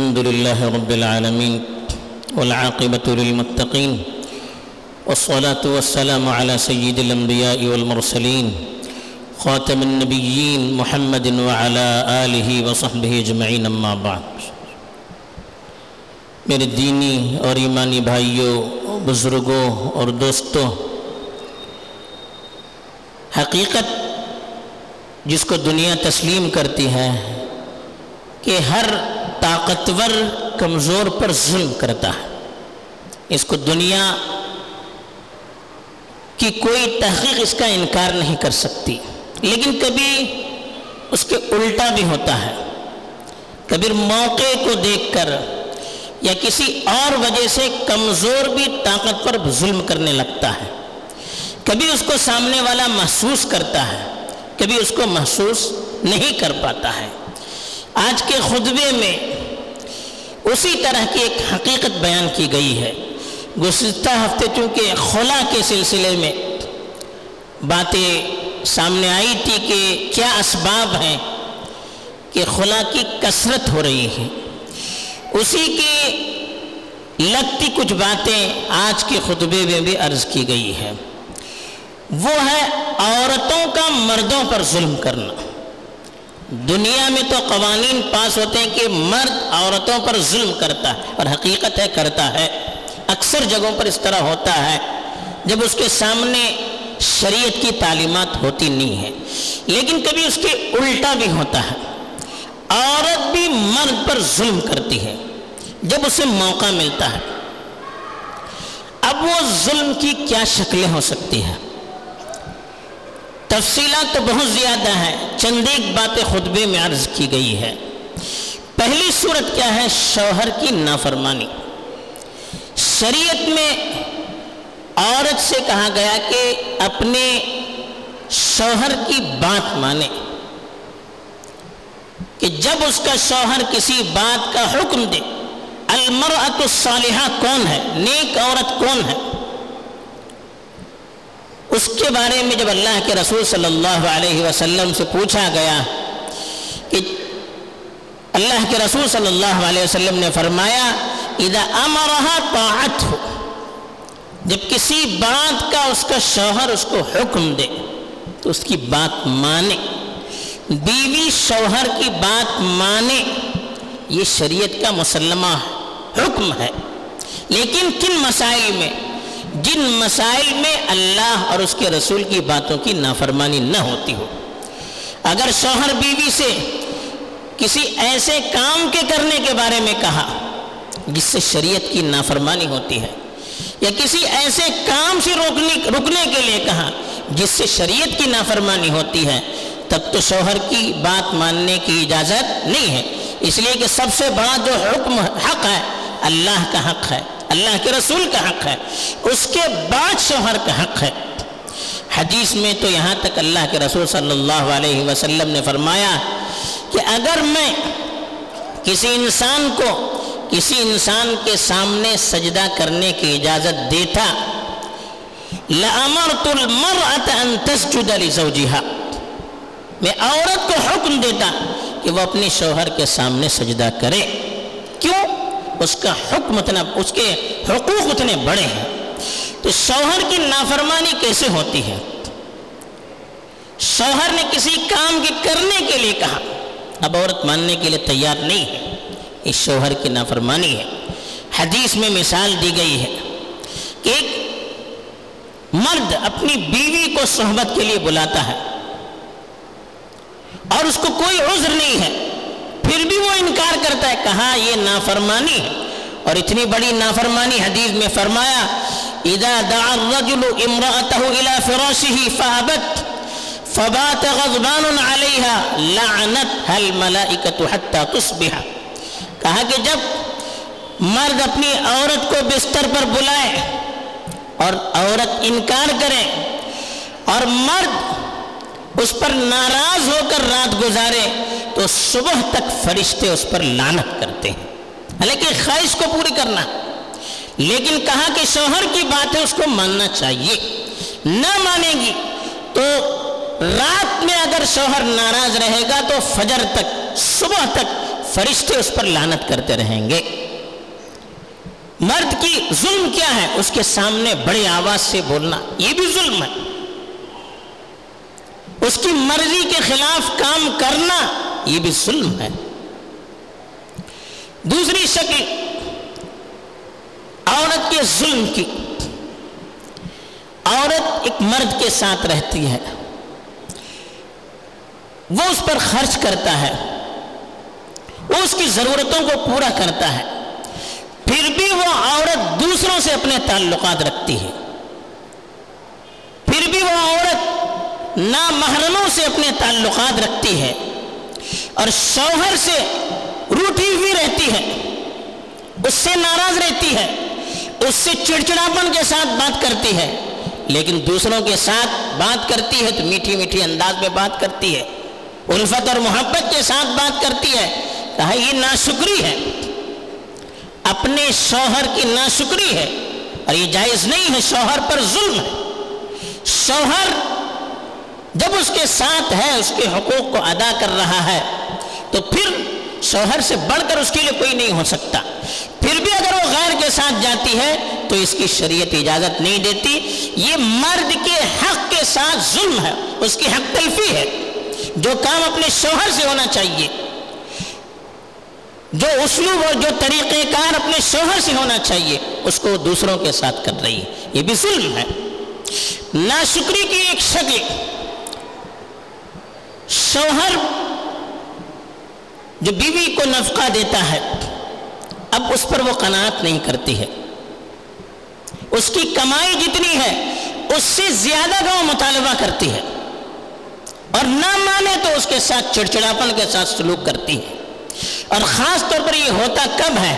الحمد لله رب العالمين والعاقبة للمتقين والصلاة والسلام على سيد الأنبياء والمرسلين خاتم النبيين محمد وعلى آله وصحبه اجمعین اما بعد. میرے دینی اور ایمانی بھائیوں بزرگوں اور دوستوں حقیقت جس کو دنیا تسلیم کرتی ہے کہ ہر طاقتور کمزور پر ظلم کرتا ہے۔ اس کو دنیا کی کوئی تحقیق اس کا انکار نہیں کر سکتی۔ لیکن کبھی اس کے الٹا بھی ہوتا ہے۔ کبھی موقع کو دیکھ کر یا کسی اور وجہ سے کمزور بھی طاقت پر ظلم کرنے لگتا ہے۔ کبھی اس کو سامنے والا محسوس کرتا ہے۔ کبھی اس کو محسوس نہیں کر پاتا ہے۔ آج کے خطبے میں اسی طرح کی ایک حقیقت بیان کی گئی ہے۔ گزشتہ ہفتے چونکہ خلا کے سلسلے میں باتیں سامنے آئی تھی کہ کیا اسباب ہیں کہ خلا کی کثرت ہو رہی ہے۔ اسی کی لگتی کچھ باتیں آج کے خطبے میں بھی عرض کی گئی ہے وہ ہے عورتوں کا مردوں پر ظلم کرنا۔ دنیا میں تو قوانین پاس ہوتے ہیں کہ مرد عورتوں پر ظلم کرتا ہے اور حقیقت ہے کرتا ہے۔ اکثر جگہوں پر اس طرح ہوتا ہے جب اس کے سامنے شریعت کی تعلیمات ہوتی نہیں ہے لیکن کبھی اس کے الٹا بھی ہوتا ہے۔ عورت بھی مرد پر ظلم کرتی ہے جب اسے موقع ملتا ہے۔ اب وہ ظلم کی کیا شکلیں ہو سکتی ہیں؟ تفصیلات تو بہت زیادہ ہیں۔ چند ایک باتیں خطبے میں عرض کی گئی ہے پہلی صورت کیا ہے؟ شوہر کی نافرمانی۔ شریعت میں عورت سے کہا گیا کہ اپنے شوہر کی بات مانے۔ کہ جب اس کا شوہر کسی بات کا حکم دے، المرأة الصالحہ کون ہے؟ نیک عورت کون ہے؟ اس کے بارے میں جب اللہ کے رسول صلی اللہ علیہ وسلم سے پوچھا گیا کہ اللہ کے رسول صلی اللہ علیہ وسلم نے فرمایا، اذا امرها طاعت ہو، جب کسی بات کا اس کا شوہر اس کو حکم دے، تو اس کی بات مانے۔ بیوی شوہر کی بات مانے، یہ شریعت کا مسلمہ حکم ہے۔ لیکن کن مسائل میں جن مسائل میں اللہ اور اس کے رسول کی باتوں کی نافرمانی نہ ہوتی ہو۔ اگر شوہر بیوی سے کسی ایسے کام کے کرنے کے بارے میں کہا، جس سے شریعت کی نافرمانی ہوتی ہے، یا کسی ایسے کام سے روکنے رکنے کے لیے کہا، جس سے شریعت کی نافرمانی ہوتی ہے، تب تو شوہر کی بات ماننے کی اجازت نہیں ہے۔ اس لیے کہ سب سے بڑا جو حکم، حق ہے، اللہ کا حق ہے۔ اللہ کے رسول کا حق ہے، اس کے بعد شوہر کا حق ہے۔ حدیث میں تو یہاں تک اللہ کے رسول صلی اللہ علیہ وسلم نے فرمایا کہ اگر میں کسی انسان کو کسی انسان کے سامنے سجدہ کرنے کی اجازت دیتا، لَأَمَرْتُ الْمَرْأَةَ أَن تَسْجُدَ لِزَوْجِهَا۔ میں عورت کو حکم دیتا کہ وہ اپنے شوہر کے سامنے سجدہ کرے۔ کیوں؟ اس کا حکم اتنا اس کے حقوق اتنے بڑے ہیں۔ تو شوہر کی نافرمانی کیسے ہوتی ہے؟ شوہر نے کسی کام کے کرنے کے لیے کہا۔ اب عورت ماننے کے لیے تیار نہیں ہے۔ اس شوہر کی نافرمانی ہے۔ حدیث میں مثال دی گئی ہے کہ ایک مرد اپنی بیوی کو صحبت کے لیے بلاتا ہے اور اس کو کوئی عذر نہیں ہے۔ وہ انکار کرتا ہے، کہا، یہ نافرمانی۔ اور اتنی بڑی نافرمانی حدیث میں فرمایا، اذا دعا الرجل امرأته الى فراشه فابت، فبات غضبان عليها، لعنتها الملائكة حتى تصبح۔ کہا کہ جب مرد اپنی عورت کو بستر پر بلائے اور عورت انکار کرے اور مرد اس پر ناراض ہو کر رات گزارے تو صبح تک فرشتے اس پر لانت کرتے ہیں۔ حالانکہ خواہش کو پوری کرنا۔ لیکن کہا کہ شوہر کی بات ہے اس کو ماننا چاہیے۔ نہ مانے گی۔ تو رات میں اگر شوہر ناراض رہے گا تو فجر تک، صبح تک فرشتے اس پر لانت کرتے رہیں گے۔ مرد کی ظلم کیا ہے؟ اس کے سامنے بڑی آواز سے بولنا۔ یہ بھی ظلم ہے۔ اس کی مرضی کے خلاف کام کرنا۔ یہ بھی ظلم ہے۔ دوسری شکل عورت کے ظلم کی۔ عورت ایک مرد کے ساتھ رہتی ہے۔ وہ اس پر خرچ کرتا ہے۔ وہ اس کی ضرورتوں کو پورا کرتا ہے۔ پھر بھی وہ عورت دوسروں سے اپنے تعلقات رکھتی ہے۔ پھر بھی وہ عورت نامحرموں سے اپنے تعلقات رکھتی ہے۔ اور شوہر سے روٹی ہوئی رہتی ہے، اس سے ناراض رہتی ہے، اس سے چڑچڑاپن کے ساتھ بات کرتی ہے، لیکن دوسروں کے ساتھ بات کرتی ہے تو میٹھی میٹھی انداز میں بات کرتی ہے، الفت اور محبت کے ساتھ بات کرتی ہے، کہا یہ ناشکری ہے۔ اپنے شوہر کی ناشکری ہے، اور یہ جائز نہیں ہے، شوہر پر ظلم ہے۔ شوہر جب اس کے ساتھ ہے، اس کے حقوق کو ادا کر رہا ہے تو پھر شوہر سے بڑھ کر اس کے لیے کوئی نہیں ہو سکتا۔ پھر بھی اگر وہ غیر کے ساتھ جاتی ہے تو اس کی شریعت اجازت نہیں دیتی۔ یہ مرد کے حق کے ساتھ ظلم ہے، اس کی حق تلفی ہے۔ جو کام اپنے شوہر سے ہونا چاہیے، جو اسلوب اور جو طریقہ کار اپنے شوہر سے ہونا چاہیے، اس کو دوسروں کے ساتھ کر رہی ہے۔ یہ بھی ظلم ہے۔ ناشکری کی ایک شکل۔ شوہر جو بیوی کو نفقہ دیتا ہے، اب اس پر وہ قناعت نہیں کرتی ہے۔ اس کی کمائی جتنی ہے، اس سے زیادہ کا وہ مطالبہ کرتی ہے۔ اور نہ مانے تو اس کے ساتھ چڑچڑاپن کے ساتھ سلوک کرتی ہے۔ اور خاص طور پر یہ ہوتا کب ہے،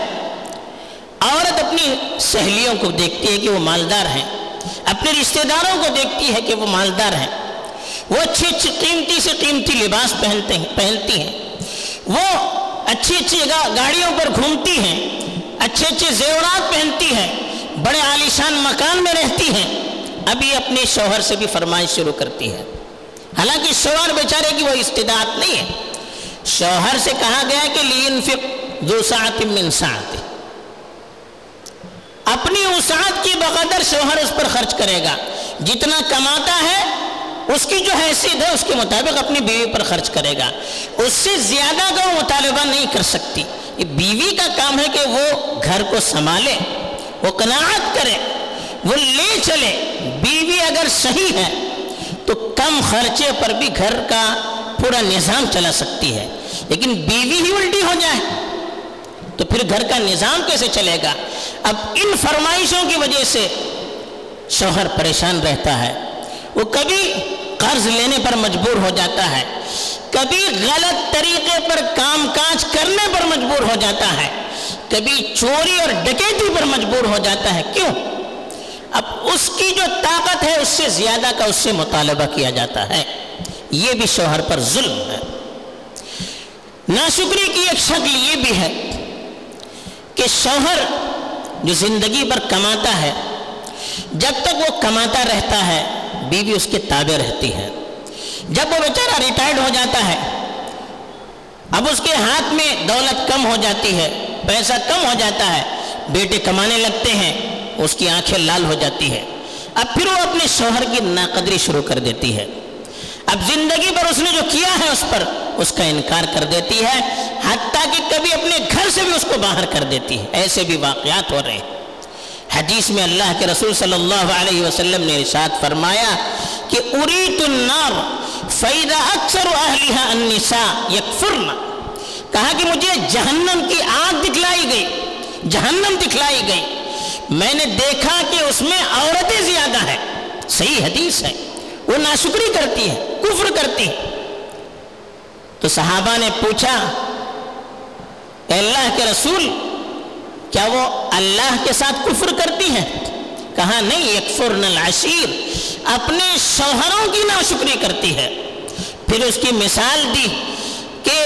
عورت اپنی سہیلیوں کو دیکھتی ہے کہ وہ مالدار ہیں۔ اپنے رشتہ داروں کو دیکھتی ہے کہ وہ مالدار ہیں۔ وہ اچھی اچھی قیمتی سے قیمتی لباس پہنتے ہیں، پہنتی ہیں۔ وہ اچھی اچھی گاڑیوں پر گھومتی ہیں، اچھے اچھے زیورات پہنتی ہیں، بڑے عالیشان مکان میں رہتی ہیں۔ ابھی اپنے شوہر سے بھی فرمائش شروع کرتی ہے۔ حالانکہ شوہر بیچارے کی وہ استداعت نہیں ہے۔ شوہر سے کہا گیا کہ لینفق ذو ساعت من ساعت اپنی وسعت کی بقدر شوہر اس پر خرچ کرے گا۔ جتنا کماتا ہے اس کی جو حیثیت ہے، اس کے مطابق اپنی بیوی پر خرچ کرے گا۔ اس سے زیادہ کا وہ مطالبہ نہیں کر سکتی، یہ بیوی کا کام ہے کہ وہ گھر کو سنبھالے، وہ قناعت کرے، وہ لے چلے۔ بیوی اگر صحیح ہے، تو کم خرچے پر بھی گھر کا پورا نظام چلا سکتی ہے۔ لیکن بیوی ہی الٹی ہو جائے، تو پھر گھر کا نظام کیسے چلے گا؟ اب ان فرمائشوں کی وجہ سے شوہر پریشان رہتا ہے۔ وہ کبھی قرض لینے پر مجبور ہو جاتا ہے۔ کبھی غلط طریقے پر کام کاج کرنے پر مجبور ہو جاتا ہے۔ کبھی چوری اور ڈکیتی پر مجبور ہو جاتا ہے۔ کیوں؟ اب اس کی جو طاقت ہے، اس سے زیادہ کا اس سے مطالبہ کیا جاتا ہے۔ یہ بھی شوہر پر ظلم ہے۔ ناشکری کی ایک شکل یہ بھی ہے کہ شوہر جو زندگی پر کماتا ہے، جب تک وہ کماتا رہتا ہے بیوی اس کے تابع رہتی ہے۔ جب وہ بیچارہ ریٹائرڈ ہو جاتا ہے، اب اس کے ہاتھ میں دولت کم ہو جاتی ہے، پیسہ کم ہو جاتا ہے، بیٹے کمانے لگتے ہیں، اس کی آنکھیں لال ہو جاتی ہے اب پھر وہ اپنے شوہر کی ناقدری شروع کر دیتی ہے۔ اب زندگی پر اس نے جو کیا ہے اس پر اس کا انکار کر دیتی ہے، حتیٰ کہ کبھی اپنے گھر سے بھی اس کو باہر کر دیتی ہے۔ ایسے بھی واقعات ہو رہے ہیں۔ حدیث میں اللہ کے رسول صلی اللہ علیہ وسلم نے ارشاد فرمایا کہ اریت النار فیدہ اکثر اہلیہ النساء یکفرن کہا کہ مجھے جہنم کی آگ دکھلائی گئی، جہنم دکھلائی گئی۔ میں نے دیکھا کہ اس میں عورتیں زیادہ ہیں۔ صحیح حدیث ہے۔ وہ ناشکری کرتی ہے، کفر کرتی ہے۔ تو صحابہ نے پوچھا، اے اللہ کے رسول کیا وہ اللہ کے ساتھ کفر کرتی ہیں؟ کہا، نہیں یکفرن العشیر، اپنے شوہروں کی ناشکری کرتی ہے۔ پھر اس کی مثال دی کہ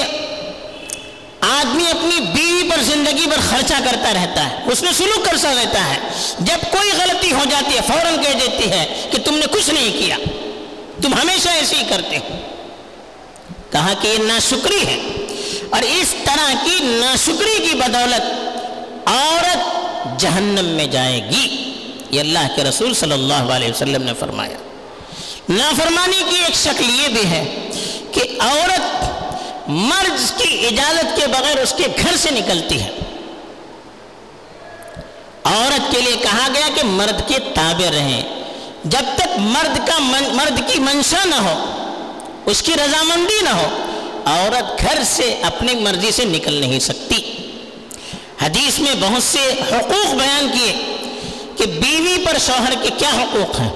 آدمی اپنی بیوی پر زندگی پر خرچہ کرتا رہتا ہے، اس نے سلوک کرتا رہتا ہے۔ جب کوئی غلطی ہو جاتی ہے، فوراً کہہ دیتی ہے کہ تم نے کچھ نہیں کیا، تم ہمیشہ ایسے ہی کرتے ہو۔ کہا کہ یہ ناشکری ہے۔ اور اس طرح کی ناشکری کی بدولت عورت جہنم میں جائے گی۔ یہ اللہ کے رسول صلی اللہ علیہ وسلم نے فرمایا۔ نافرمانی کی ایک شکل یہ بھی ہے کہ عورت مرض کی اجازت کے بغیر اس کے گھر سے نکلتی ہے۔ عورت کے لیے کہا گیا کہ مرد کے تابع رہیں۔ جب تک مرد کا من، مرد کی منشا نہ ہو، اس کی رضامندی نہ ہو، عورت گھر سے اپنی مرضی سے نکل نہیں سکتی۔ حدیث میں بہت سے حقوق بیان کیے کہ بیوی پر شوہر کے کیا حقوق ہیں؟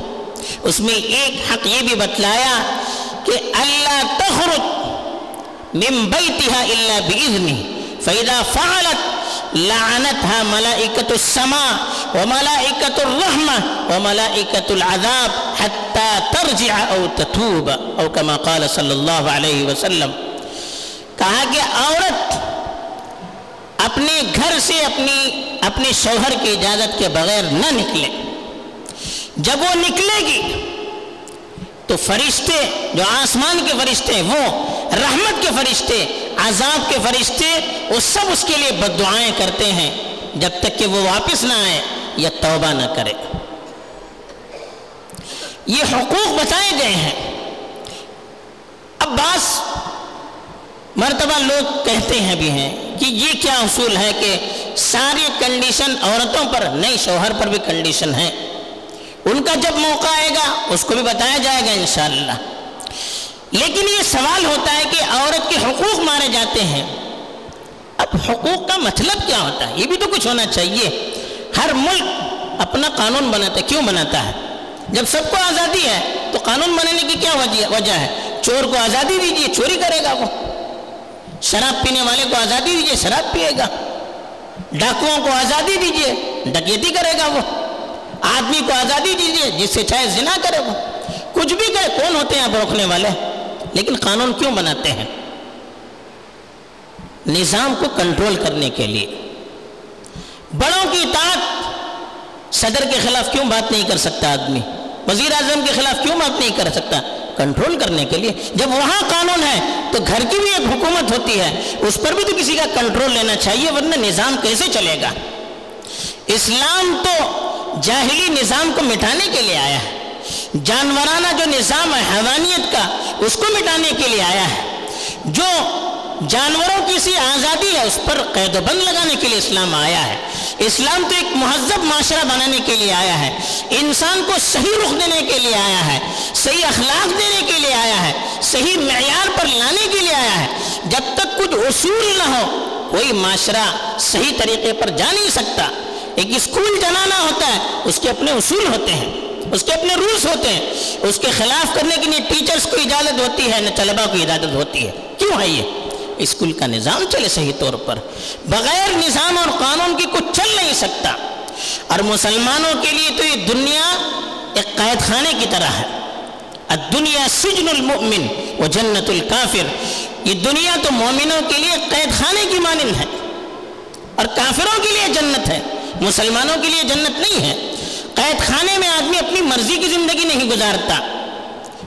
اس میں ایک حق یہ بھی بتلایا کہ اللہ تخرج من بیتها الا باذنه فاذا فعلت لعنتها ملائکة السماء وملائکة الرحمة وملائکة العذاب حتى ترجع او تتوب، او كما قال صلی اللہ علیہ وسلم، کہا کہ عورت اپنے گھر سے اپنی اپنے شوہر کی اجازت کے بغیر نہ نکلے۔ جب وہ نکلے گی، تو فرشتے جو آسمان کے فرشتے ہیں وہ رحمت کے فرشتے، عذاب کے فرشتے، وہ سب اس کے لیے بد دعائیں کرتے ہیں۔ جب تک کہ وہ واپس نہ آئے یا توبہ نہ کرے۔ یہ حقوق بتائے گئے ہیں۔ اب بعض مرتبہ لوگ کہتے ہیں بھی ہیں کہ یہ کیا اصول ہے کہ ساری کنڈیشن عورتوں پر، نہیں، شوہر پر بھی کنڈیشن ہے۔ ان کا جب موقع آئے گا، اس کو بھی بتایا جائے گا انشاءاللہ۔ لیکن یہ سوال ہوتا ہے کہ عورت کے حقوق مارے جاتے ہیں۔ اب حقوق کا مطلب کیا ہوتا ہے؟ یہ بھی تو کچھ ہونا چاہیے۔ ہر ملک اپنا قانون بناتا ہے۔ کیوں بناتا ہے؟ جب سب کو آزادی ہے، تو قانون بنانے کی کیا وجہ ہے؟ چور کو آزادی دیجیے چوری کرے گا وہ۔ شراب پینے والے کو آزادی دیجیے شراب پیے گا۔ ڈاکوؤں کو آزادی دیجیے ڈکیتی کرے گا وہ۔ آدمی کو آزادی دیجیے جس سے چاہے زنا کرے وہ۔ کچھ بھی کرے، کون ہوتے ہیں آپ روکنے والے؟ لیکن قانون کیوں بناتے ہیں؟ نظام کو کنٹرول کرنے کے لیے۔ بڑوں کی اطاعت، صدر کے خلاف کیوں بات نہیں کر سکتا آدمی؟ وزیر اعظم کے خلاف کیوں بات نہیں کر سکتا؟ کنٹرول کرنے کے لیے۔ جب وہاں قانون ہے تو گھر کی بھی ایک حکومت ہوتی ہے، اس پر بھی تو کسی کا کنٹرول لینا چاہیے، ورنہ نظام کیسے چلے گا؟ اسلام تو جاہلی نظام کو مٹانے کے لیے آیا ہے۔ جانورانہ جو نظام ہے، حیوانیت کا، اس کو مٹانے کے لیے آیا ہے۔ جو جانوروں کی سی آزادی ہے، اس پر قید و بند لگانے کے لیے اسلام آیا ہے۔ اسلام تو ایک مہذب معاشرہ بنانے کے لیے آیا ہے۔ انسان کو صحیح رخ دینے کے لیے آیا ہے، صحیح اخلاق دینے کے لیے آیا ہے، صحیح معیار پر لانے کے لیے آیا ہے۔ جب تک کچھ اصول نہ ہو، کوئی معاشرہ صحیح طریقے پر جا نہیں سکتا۔ ایک اسکول جنانا ہوتا ہے، اس کے اپنے اصول ہوتے ہیں، اس کے اپنے رولز ہوتے ہیں۔ اس کے خلاف کرنے کے لیے ٹیچرز کو اجازت ہوتی ہے، نہ طلبا کو اجازت ہوتی ہے۔ کیوں ہے یہ؟ اسکول کا نظام چلے صحیح طور پر۔ بغیر نظام اور قانون کی کچھ چل نہیں سکتا۔ اور مسلمانوں کے لیے تو یہ دنیا ایک قید خانے کی طرح ہے۔ دنیا سجن المؤمن و جنت الکافر۔ یہ دنیا تو مومنوں کے لیے قید خانے کی مانند ہے۔ اور کافروں کے لیے جنت ہے۔ مسلمانوں کے لیے جنت نہیں ہے۔ قید خانے میں آدمی اپنی مرضی کی زندگی نہیں گزارتا۔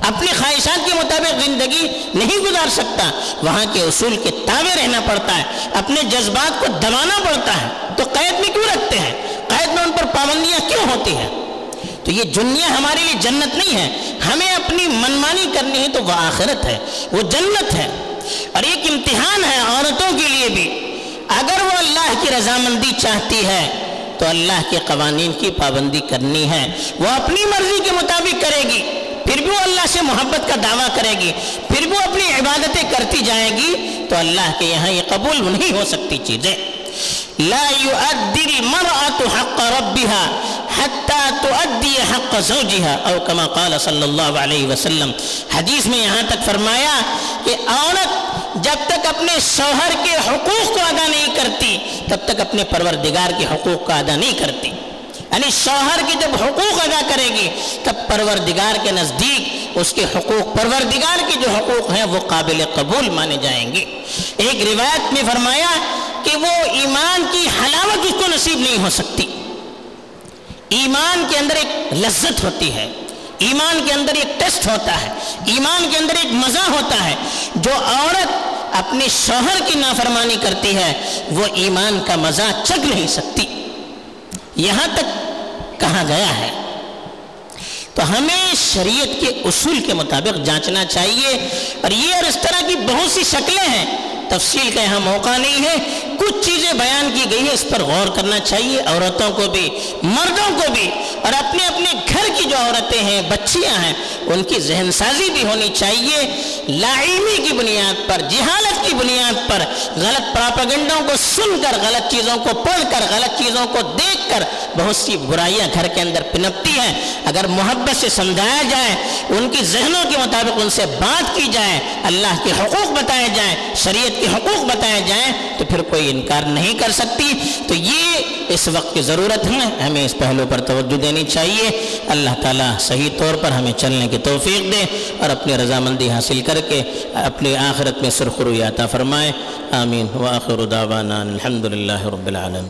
اپنی خواہشات کے مطابق زندگی نہیں گزار سکتا۔ وہاں کے اصول کے تابع رہنا پڑتا ہے، اپنے جذبات کو دبانا پڑتا ہے۔ تو قید میں کیوں رکھتے ہیں؟ قید میں ان پر پابندیاں کیوں ہوتی ہیں؟ تو یہ دنیا ہمارے لیے جنت نہیں ہے، ہمیں اپنی منمانی کرنی ہے تو وہ آخرت ہے، وہ جنت ہے۔ اور ایک امتحان ہے عورتوں کے لیے بھی۔ اگر وہ اللہ کی رضامندی چاہتی ہے، تو اللہ کے قوانین کی پابندی کرنی ہے۔ وہ اپنی مرضی کے مطابق کرے گی۔ پھر بھی وہ اللہ سے محبت کا دعویٰ کرے گی، پھر بھی وہ اپنی عبادتیں کرتی جائے گی، تو اللہ کے یہاں یہ قبول نہیں ہو سکتی چیزیں۔ لا يؤدي المرأة حق ربها حتى تؤدي حق زوجها، او كما قال صلی اللہ علیہ وسلم۔ حدیث میں یہاں تک فرمایا کہ عورت جب تک اپنے شوہر کے حقوق کو ادا نہیں کرتی، تب تک اپنے پروردگار کے حقوق کا ادا نہیں کرتی۔ یعنی شوہر کی جب حقوق ادا کرے گی، تب پروردگار کے نزدیک اس کے حقوق، پروردگار کے جو حقوق ہیں، وہ قابل قبول مانے جائیں گے۔ ایک روایت میں فرمایا کہ وہ ایمان کی حلاوت اس کو نصیب نہیں ہو سکتی۔ ایمان کے اندر ایک لذت ہوتی ہے۔ ایمان کے اندر ایک ٹیسٹ ہوتا ہے۔ ایمان کے اندر ایک مزہ ہوتا ہے۔ جو عورت اپنے شوہر کی نافرمانی کرتی ہے، وہ ایمان کا مزہ چک نہیں سکتی۔ یہاں تک کہا گیا ہے۔ تو ہمیں شریعت کے اصول کے مطابق جانچنا چاہیے۔ اور یہ اور اس طرح کی بہت سی شکلیں ہیں۔ تفصیل کا یہاں موقع نہیں ہے۔ کچھ چیزیں بیان کی گئی ہیں، اس پر غور کرنا چاہیے۔ عورتوں کو بھی، مردوں کو بھی۔ اور اپنے اپنے گھر کی جو عورتیں ہیں، بچیاں ہیں، ان کی ذہن سازی بھی ہونی چاہیے۔ لاعلمی کی بنیاد پر، جہالت کی بنیاد پر، غلط پراپگنڈوں کو سن کر غلط چیزوں کو پڑھ کر، غلط چیزوں کو دیکھ کر بہت سی برائیاں گھر کے اندر پنپتی ہیں۔ اگر محبت سے سمجھایا جائے، ان کی ذہنوں کے مطابق ان سے بات کی جائے، اللہ کے حقوق بتائے جائیں، شریعت کے حقوق بتائے جائیں، تو پھر کوئی انکار نہیں کر سکتی۔ تو یہ اس وقت کی ضرورت ہے، ہمیں اس پہلو پر توجہ دینی چاہیے۔ اللہ تعالیٰ صحیح طور پر ہمیں چلنے کی توفیق دے اور اپنی رضامندی حاصل کر کے اپنی آخرت میں سرخرو عطا فرمائے۔ آمین۔ وآخر دعوانا الحمد للہ رب العالمین۔